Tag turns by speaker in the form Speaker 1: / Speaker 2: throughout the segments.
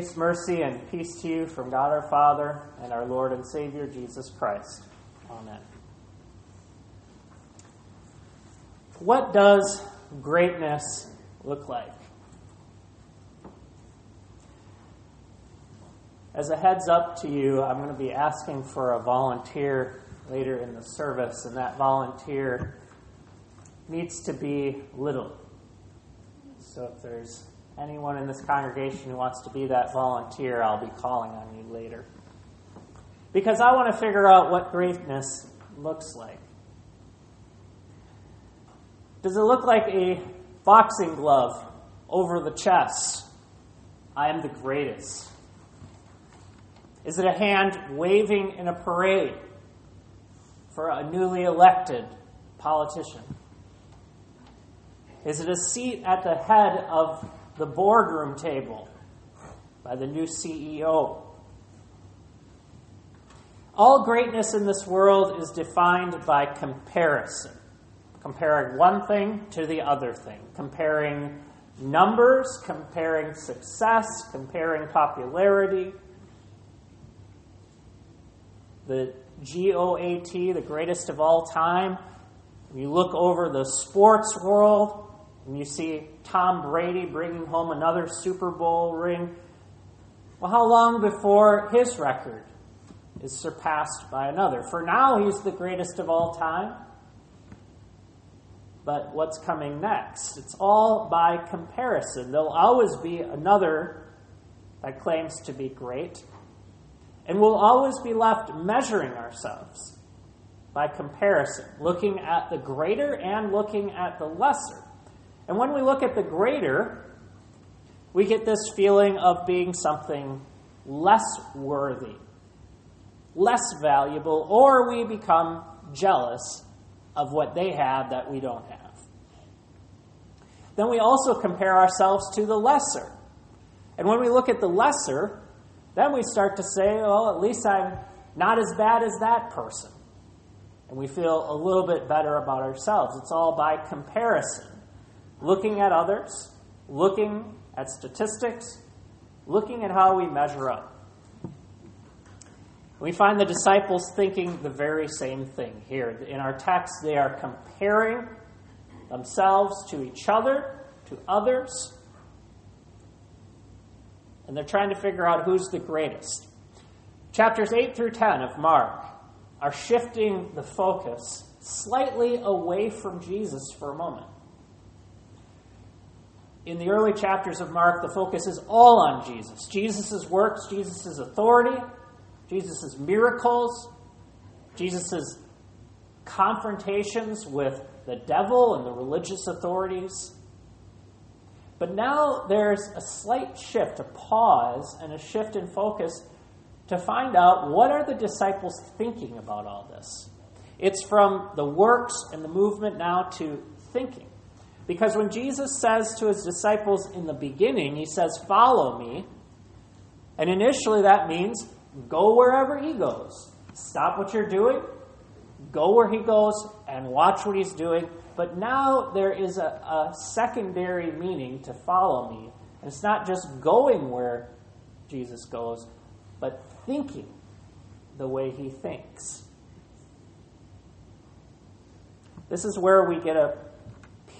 Speaker 1: Grace, mercy, and peace to you from God our Father and our Lord and Savior Jesus Christ. Amen. What does greatness look like? As a heads up to you, I'm going to be asking for a volunteer later in the service, and that volunteer needs to be little. So if there's anyone in this congregation who wants to be that volunteer, I'll be calling on you later. Because I want to figure out what greatness looks like. Does it look like a boxing glove over the chest? I am the greatest. Is it a hand waving in a parade for a newly elected politician? Is it a seat at the head of the boardroom table by the new CEO. All greatness in this world is defined by comparison, comparing one thing to the other thing, comparing numbers, comparing success, comparing popularity. The GOAT, the greatest of all time, you look over the sports world, and you see Tom Brady bringing home another Super Bowl ring. Well, how long before his record is surpassed by another? For now, he's the greatest of all time. But what's coming next? It's all by comparison. There'll always be another that claims to be great. And we'll always be left measuring ourselves by comparison, looking at the greater and looking at the lesser. And when we look at the greater, we get this feeling of being something less worthy, less valuable, or we become jealous of what they have that we don't have. Then we also compare ourselves to the lesser. And when we look at the lesser, then we start to say, well, at least I'm not as bad as that person. And we feel a little bit better about ourselves. It's all by comparison looking at others, looking at statistics, looking at how we measure up. We find the disciples thinking the very same thing here. In our text, they are comparing themselves to each other, to others, and they're trying to figure out who's the greatest. Chapters 8 through 10 of Mark are shifting the focus slightly away from Jesus for a moment in the early chapters of Mark, the focus is all on Jesus Jesus' works, Jesus' authority, Jesus' miracles, Jesus' confrontations with the devil and the religious authorities. But now there's a slight shift, a pause, and a shift in focus to find out what are the disciples thinking about all this. It's from the works and the movement now to thinking. Because when Jesus says to his disciples in the beginning, he says, Follow me. And initially that means go wherever he goes. Stop what you're doing, go where he goes, and watch what he's doing. But now there is a, a secondary meaning to follow me. And it's not just going where Jesus goes, but thinking the way he thinks. This is where we get a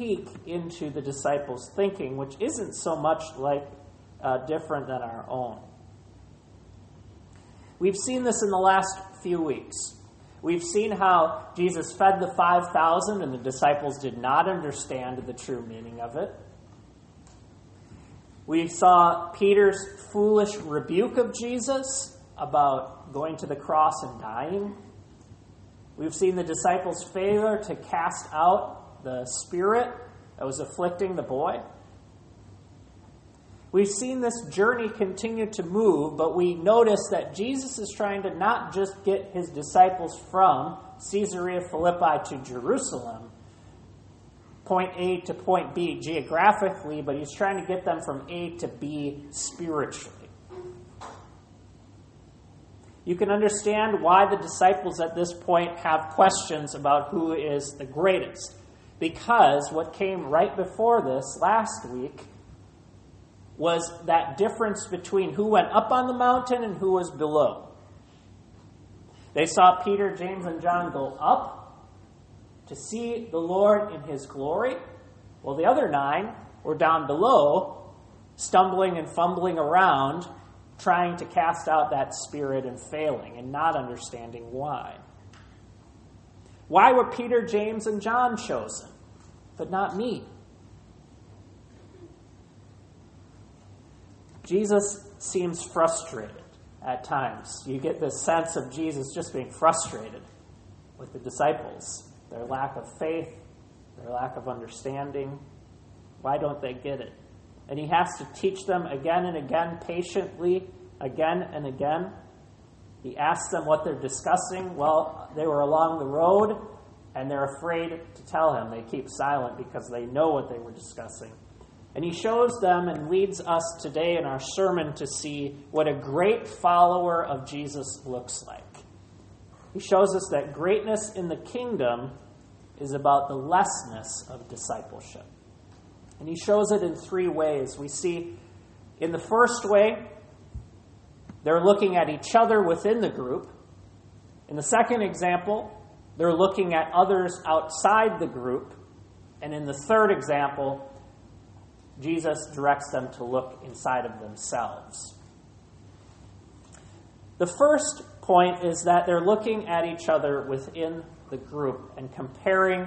Speaker 1: peek into the disciples' thinking, which isn't so much like uh, different than our own. We've seen this in the last few weeks. We've seen how Jesus fed the 5,000 and the disciples did not understand the true meaning of it. We saw Peter's foolish rebuke of Jesus about going to the cross and dying. We've seen the disciples' failure to cast out the spirit that was afflicting the boy. We've seen this journey continue to move, but we notice that Jesus is trying to not just get his disciples from Caesarea Philippi to Jerusalem, point A to point B geographically, but he's trying to get them from A to B spiritually. You can understand why the disciples at this point have questions about who is the greatest because what came right before this last week was that difference between who went up on the mountain and who was below. They saw Peter, James, and John go up to see the Lord in his glory, while the other nine were down below, stumbling and fumbling around, trying to cast out that spirit and failing and not understanding why. Why were Peter, James, and John chosen, but not me? Jesus seems frustrated at times. You get this sense of Jesus just being frustrated with the disciples, their lack of faith, their lack of understanding. Why don't they get it? And he has to teach them again and again, patiently, again and again. He asks them what they're discussing. Well, they were along the road and they're afraid to tell him. They keep silent because they know what they were discussing. And he shows them and leads us today in our sermon to see what a great follower of Jesus looks like. He shows us that greatness in the kingdom is about the lessness of discipleship. And he shows it in three ways. We see in the first way, they're looking at each other within the group. In the second example, they're looking at others outside the group. And in the third example, Jesus directs them to look inside of themselves. The first point is that they're looking at each other within the group and comparing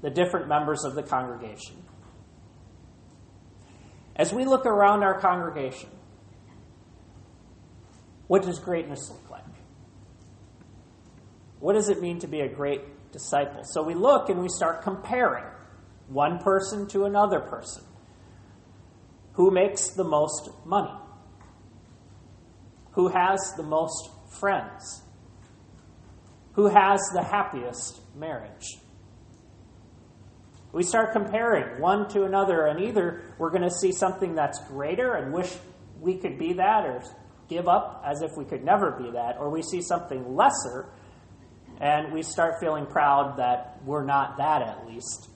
Speaker 1: the different members of the congregation. As we look around our congregation, what does greatness look like? What does it mean to be a great disciple? So we look and we start comparing one person to another person. Who makes the most money? Who has the most friends? Who has the happiest marriage? We start comparing one to another, and either we're going to see something that's greater and wish we could be that, or give up as if we could never be that, or we see something lesser and we start feeling proud that we're not that at least.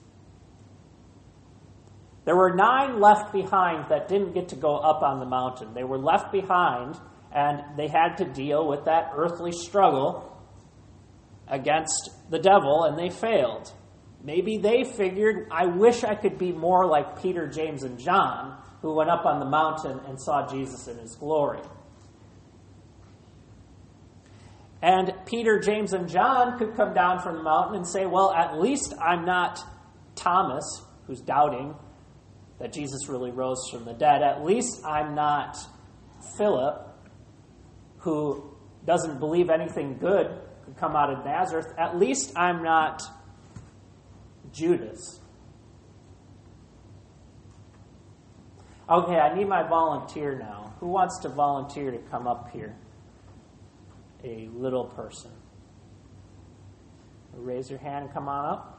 Speaker 1: There were nine left behind that didn't get to go up on the mountain. They were left behind, and they had to deal with that earthly struggle against the devil, and they failed. Maybe they figured, I wish I could be more like Peter, James, and John, who went up on the mountain and saw Jesus in his glory. And Peter, James, and John could come down from the mountain and say, Well, at least I'm not Thomas, who's doubting, that Jesus really rose from the dead. At least I'm not Philip, who doesn't believe anything good could come out of Nazareth. At least I'm not Judas. Okay, I need my volunteer now. Who wants to volunteer to come up here? A little person. Raise your hand and come on up.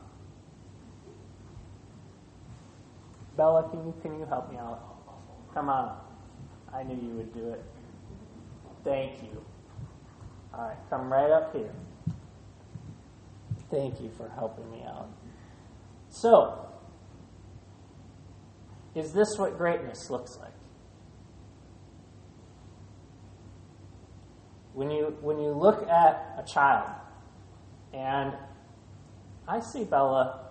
Speaker 1: Bella, can you, can you help me out? Come on. I knew you would do it. Thank you. All right, come right up here. Thank you for helping me out. So, is this what greatness looks like? When you, when you look at a child, and I see Bella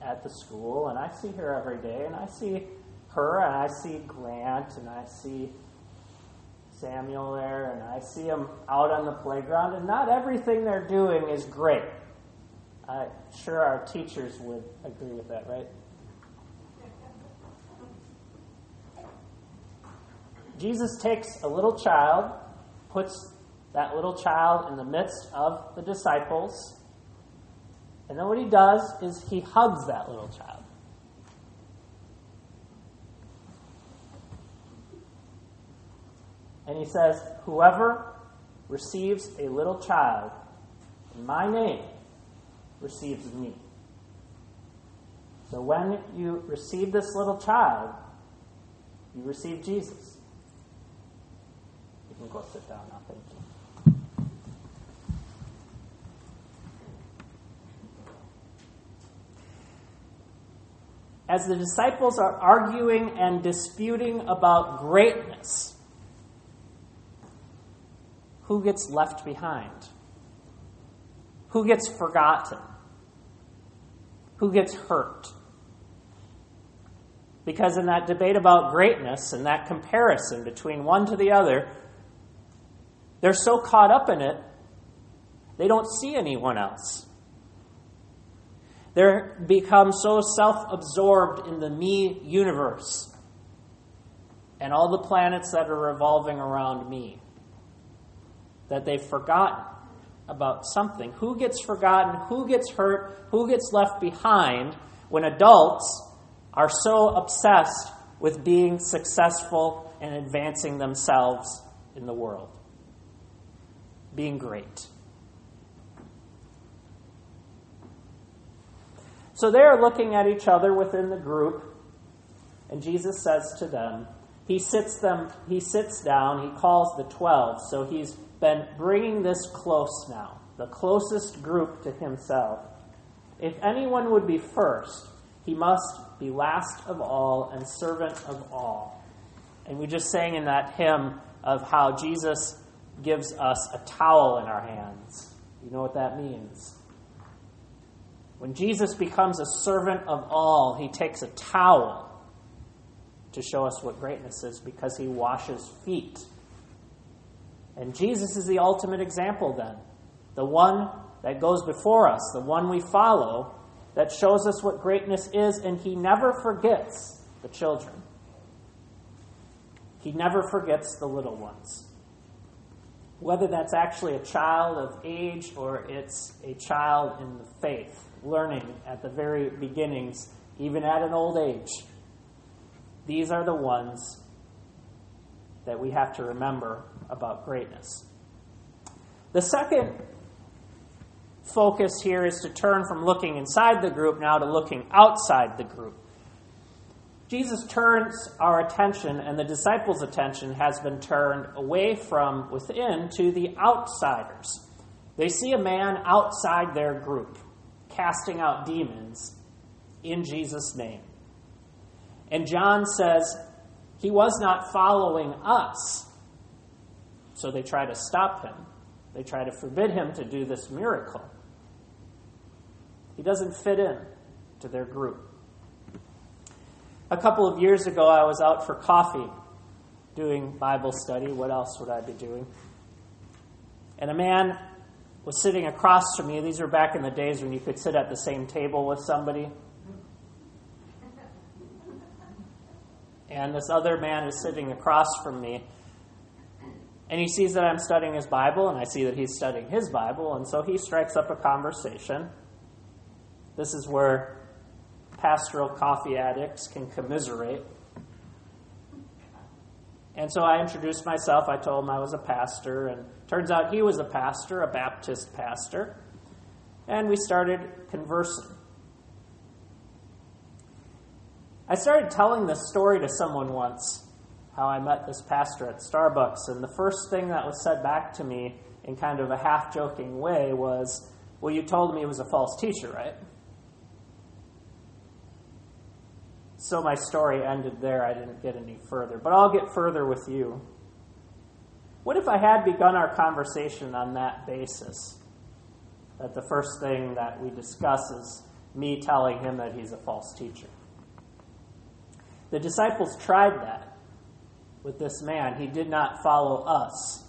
Speaker 1: at the school, and I see her every day, and I see her, and I see Grant, and I see Samuel there, and I see them out on the playground, and not everything they're doing is great. I'm sure our teachers would agree with that, right? Jesus takes a little child, puts that little child in the midst of the disciples, and then what he does is he hugs that little child. And he says, Whoever receives a little child in my name receives me. So when you receive this little child, you receive Jesus. You can go sit down now. Thank you. As the disciples are arguing and disputing about greatness, who gets left behind? Who gets forgotten? Who gets hurt? Because in that debate about greatness and that comparison between one to the other, they're so caught up in it, they don't see anyone else. They become so self absorbed in the me universe and all the planets that are revolving around me that they've forgotten about something. Who gets forgotten? Who gets hurt? Who gets left behind when adults are so obsessed with being successful and advancing themselves in the world? Being great. So they are looking at each other within the group, and Jesus says to them, he sits them he sits down, he calls the 12. So he's been bringing this close now, the closest group to himself. If anyone would be first, he must be last of all and servant of all. And we just sang in that hymn of how Jesus gives us a towel in our hands. You know what that means? When Jesus becomes a servant of all, he takes a towel to show us what greatness is because he washes feet. And Jesus is the ultimate example then. The one that goes before us, the one we follow, that shows us what greatness is, and he never forgets the children. He never forgets the little ones. Whether that's actually a child of age or it's a child in the faith learning at the very beginnings, even at an old age. These are the ones that we have to remember about greatness. The second focus here is to turn from looking inside the group now to looking outside the group. Jesus turns our attention, and the disciples' attention has been turned away from within to the outsiders. They see a man outside their group casting out demons in Jesus' name. And John says he was not following us. So they try to stop him. They try to forbid him to do this miracle. He doesn't fit in to their group. A couple of years ago, I was out for coffee doing Bible study. What else would I be doing? And a man was sitting across from me. These were back in the days when you could sit at the same table with somebody. And this other man is sitting across from me. And he sees that I'm studying his Bible, and I see that he's studying his Bible, and so he strikes up a conversation. This is where pastoral coffee addicts can commiserate. And so I introduced myself. I told him I was a pastor, and turns out he was a pastor, a Baptist pastor. And we started conversing. I started telling this story to someone once, how I met this pastor at Starbucks, and the first thing that was said back to me in kind of a half joking way was, Well, you told me he was a false teacher, right? So my story ended there. I didn't get any further. But I'll get further with you. What if I had begun our conversation on that basis? That the first thing that we discuss is me telling him that he's a false teacher. The disciples tried that with this man. He did not follow us,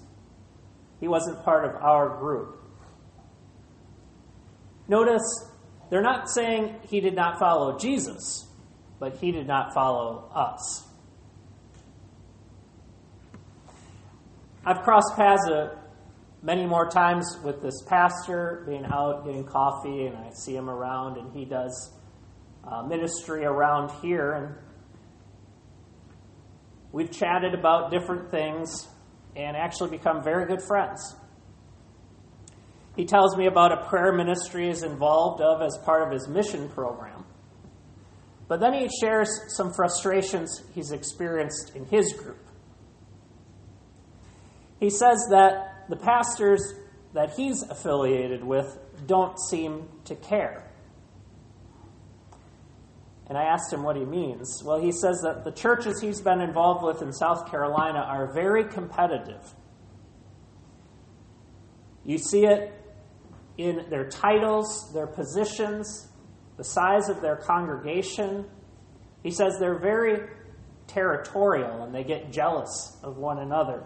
Speaker 1: he wasn't part of our group. Notice, they're not saying he did not follow Jesus but he did not follow us. I've crossed paths uh, many more times with this pastor, being out getting coffee, and I see him around, and he does uh, ministry around here. And we've chatted about different things and actually become very good friends. He tells me about a prayer ministry he's involved of as part of his mission program. But then he shares some frustrations he's experienced in his group. He says that the pastors that he's affiliated with don't seem to care. And I asked him what he means. Well, he says that the churches he's been involved with in South Carolina are very competitive. You see it in their titles, their positions, the size of their congregation. He says they're very territorial and they get jealous of one another.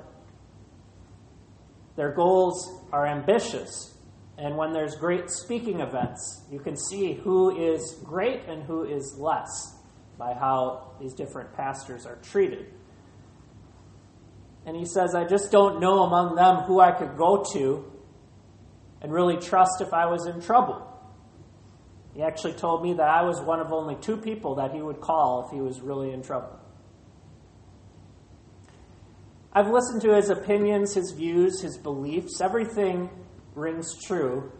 Speaker 1: Their goals are ambitious. And when there's great speaking events, you can see who is great and who is less by how these different pastors are treated. And he says, I just don't know among them who I could go to and really trust if I was in trouble. He actually told me that I was one of only two people that he would call if he was really in trouble. I've listened to his opinions, his views, his beliefs. Everything rings true.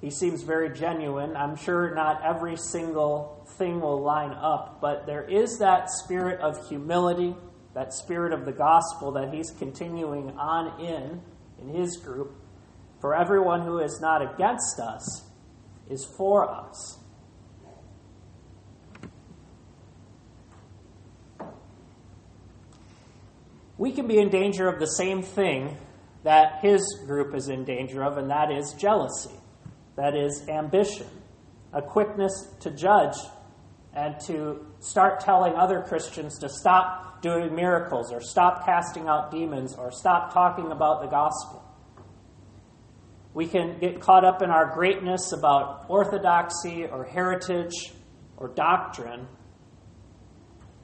Speaker 1: He seems very genuine. I'm sure not every single thing will line up, but there is that spirit of humility, that spirit of the gospel that he's continuing on in, in his group. For everyone who is not against us is for us. we can be in danger of the same thing that his group is in danger of, and that is jealousy, that is ambition, a quickness to judge and to start telling other Christians to stop doing miracles or stop casting out demons or stop talking about the gospel. We can get caught up in our greatness about orthodoxy or heritage or doctrine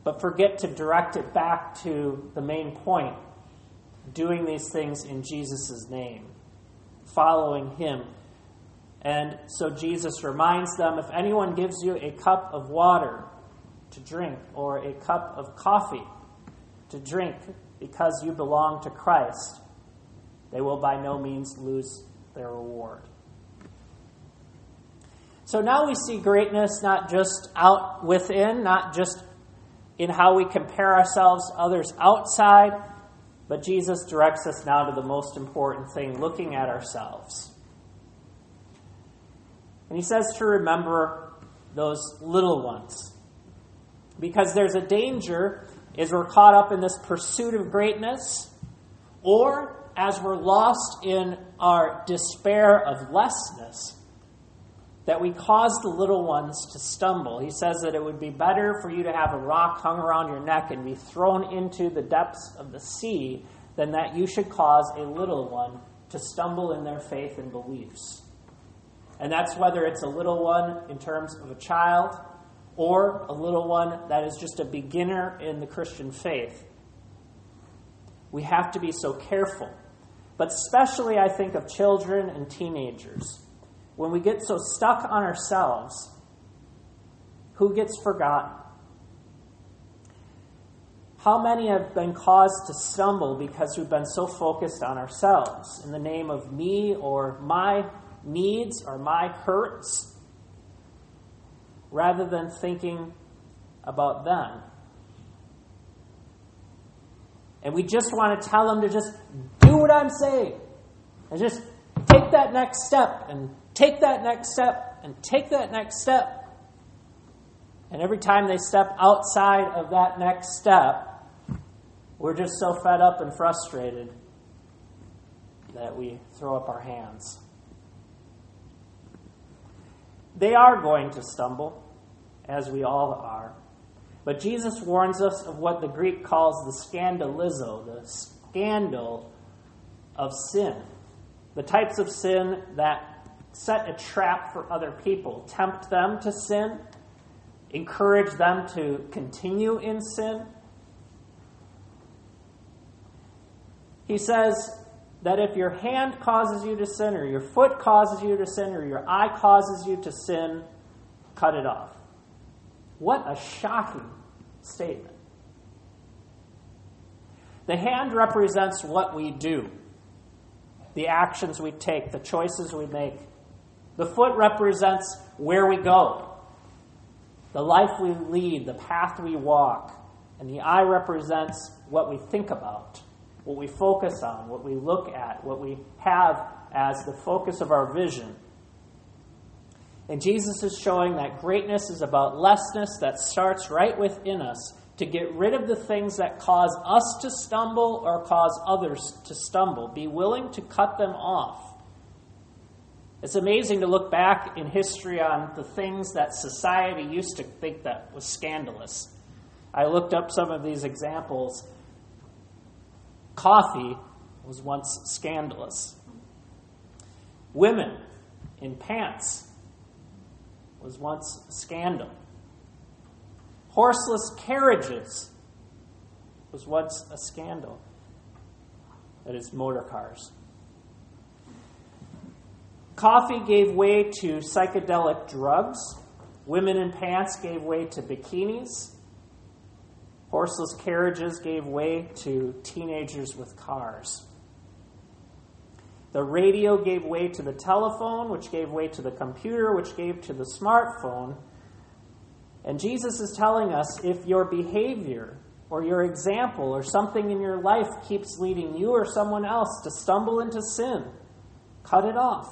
Speaker 1: but forget to direct it back to the main point doing these things in Jesus' name, following Him. And so Jesus reminds them if anyone gives you a cup of water to drink or a cup of coffee to drink because you belong to Christ, they will by no means lose their reward. So now we see greatness not just out within, not just in how we compare ourselves to others outside, but Jesus directs us now to the most important thing looking at ourselves. And he says to remember those little ones. Because there's a danger as we're caught up in this pursuit of greatness, or as we're lost in our despair of lessness, that we cause the little ones to stumble. He says that it would be better for you to have a rock hung around your neck and be thrown into the depths of the sea than that you should cause a little one to stumble in their faith and beliefs. And that's whether it's a little one in terms of a child or a little one that is just a beginner in the Christian faith. We have to be so careful. But especially, I think of children and teenagers when we get so stuck on ourselves, who gets forgotten? How many have been caused to stumble because we've been so focused on ourselves in the name of me or my needs or my hurts rather than thinking about them? And we just want to tell them to just do what I'm saying and just take that next step and take that next step and take that next step. And every time they step outside of that next step, we're just so fed up and frustrated that we throw up our hands. They are going to stumble, as we all are. But Jesus warns us of what the Greek calls the scandalizo, the scandal of sin. The types of sin that set a trap for other people, tempt them to sin, encourage them to continue in sin. He says that if your hand causes you to sin, or your foot causes you to sin, or your eye causes you to sin, cut it off. What a shocking statement. The hand represents what we do, the actions we take, the choices we make. The foot represents where we go, the life we lead, the path we walk. And the eye represents what we think about, what we focus on, what we look at, what we have as the focus of our vision. And Jesus is showing that greatness is about lessness that starts right within us to get rid of the things that cause us to stumble or cause others to stumble. Be willing to cut them off. It's amazing to look back in history on the things that society used to think that was scandalous. I looked up some of these examples. Coffee was once scandalous. Women in pants was once a scandal. Horseless carriages was once a scandal. That is, motor cars. Coffee gave way to psychedelic drugs. Women in pants gave way to bikinis. Horseless carriages gave way to teenagers with cars. The radio gave way to the telephone, which gave way to the computer, which gave to the smartphone. And Jesus is telling us if your behavior or your example or something in your life keeps leading you or someone else to stumble into sin, cut it off.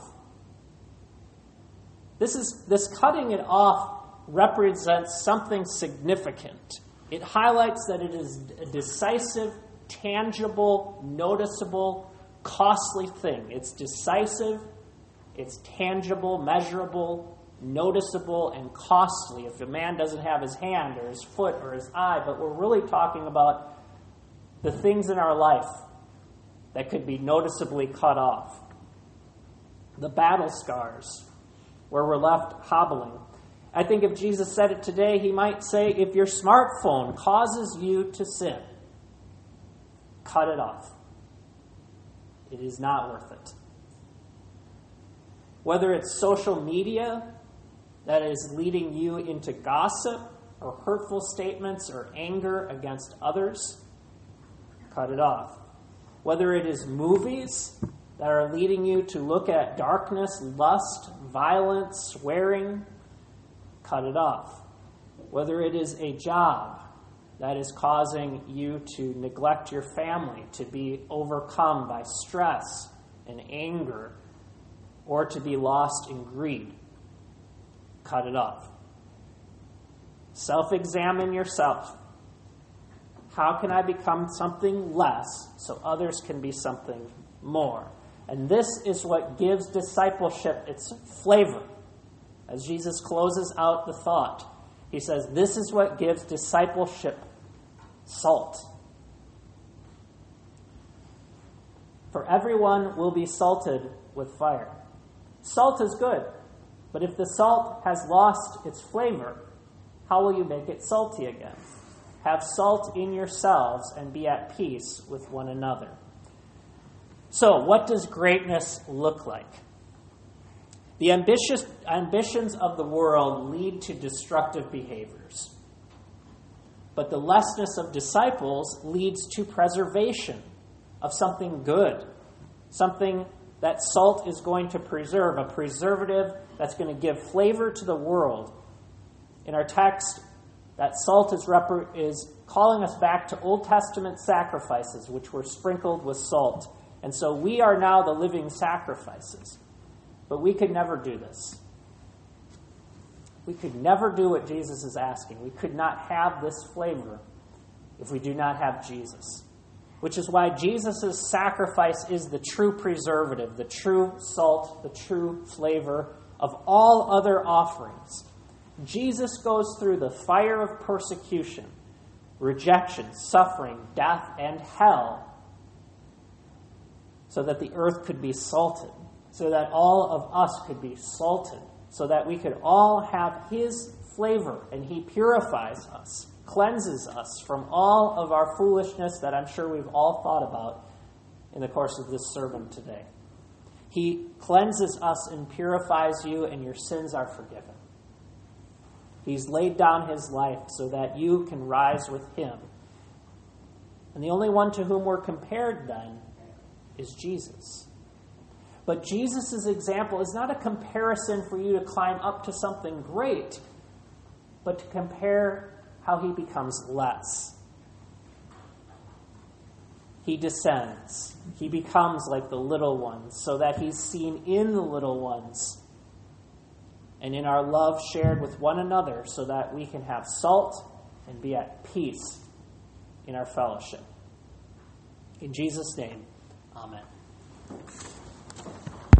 Speaker 1: This, is, this cutting it off represents something significant. It highlights that it is a decisive, tangible, noticeable costly thing. It's decisive, it's tangible, measurable, noticeable, and costly if a man doesn't have his hand or his foot or his eye. But we're really talking about the things in our life that could be noticeably cut off. The battle scars, where we're left hobbling. I think if Jesus said it today, he might say, if your smartphone causes you to sin, cut it off. It is not worth it. Whether it's social media that is leading you into gossip or hurtful statements or anger against others, cut it off. Whether it is movies that are leading you to look at darkness, lust, violence, swearing, cut it off. Whether it is a job that is causing you to neglect your family, to be overcome by stress and anger, or to be lost in greed. Cut it off. Self examine yourself. How can I become something less so others can be something more? And this is what gives discipleship its flavor. As Jesus closes out the thought, he says, This is what gives discipleship salt. For everyone will be salted with fire. Salt is good, but if the salt has lost its flavor, how will you make it salty again? Have salt in yourselves and be at peace with one another. So, what does greatness look like? The ambitious ambitions of the world lead to destructive behaviors. But the lessness of disciples leads to preservation of something good, something that salt is going to preserve, a preservative that's going to give flavor to the world. In our text, that salt is, rep- is calling us back to Old Testament sacrifices, which were sprinkled with salt. And so we are now the living sacrifices. But we could never do this. We could never do what Jesus is asking. We could not have this flavor if we do not have Jesus. Which is why Jesus' sacrifice is the true preservative, the true salt, the true flavor of all other offerings. Jesus goes through the fire of persecution, rejection, suffering, death, and hell so that the earth could be salted, so that all of us could be salted so that we could all have His flavor and He purifies us, cleanses us from all of our foolishness that I'm sure we've all thought about in the course of this sermon today. He cleanses us and purifies you, and your sins are forgiven. He's laid down his life so that you can rise with him. And the only one to whom we're compared then is Jesus. But Jesus' example is not a comparison for you to climb up to something great, but to compare how he becomes less. He descends. He becomes like the little ones, so that he's seen in the little ones and in our love shared with one another so that we can have salt and be at peace in our fellowship. In Jesus' name, amen.